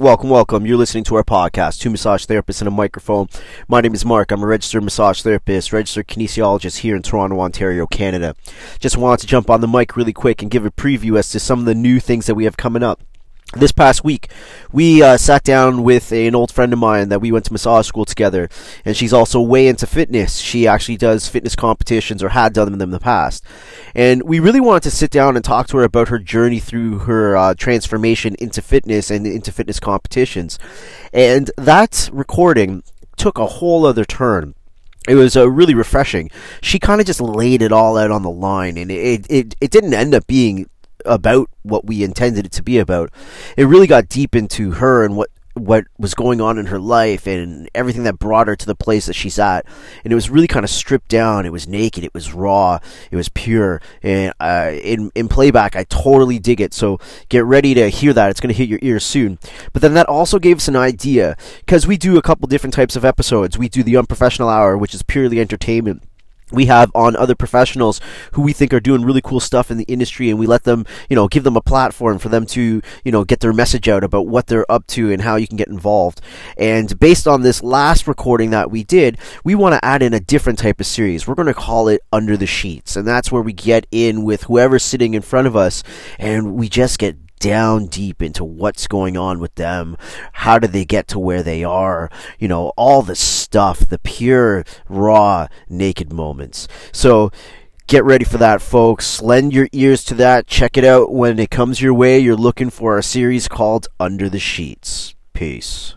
Welcome, welcome. You're listening to our podcast, Two Massage Therapists and a Microphone. My name is Mark. I'm a registered massage therapist, registered kinesiologist here in Toronto, Ontario, Canada. Just wanted to jump on the mic really quick and give a preview as to some of the new things that we have coming up this past week, we uh, sat down with an old friend of mine that we went to massage school together, and she's also way into fitness. She actually does fitness competitions or had done them in the past. And we really wanted to sit down and talk to her about her journey through her uh, transformation into fitness and into fitness competitions. And that recording took a whole other turn it was uh, really refreshing. She kind of just laid it all out on the line, and it, it it didn't end up being about what we intended it to be about. It really got deep into her and what what was going on in her life and everything that brought her to the place that she's at. And it was really kind of stripped down. It was naked. It was raw. It was pure. And uh, in in playback, I totally dig it. So get ready to hear that. It's going to hit your ears soon. But then that also gave us an idea because we do a couple different types of episodes. We do the unprofessional hour, which is purely entertainment we have on other professionals who we think are doing really cool stuff in the industry and we let them you know give them a platform for them to you know get their message out about what they're up to and how you can get involved. And based on this last recording that we did we want to add in a different type of series. We're going to call it under the sheets and that's where we get in with whoever's sitting in front of us and we just get down deep into what's going on with them. How did they get to where they are? You know, all the stuff, the pure, raw, naked moments. So, get ready for that, folks. Lend your ears to that. Check it out when it comes your way. You're looking for a series called Under the Sheets. Peace.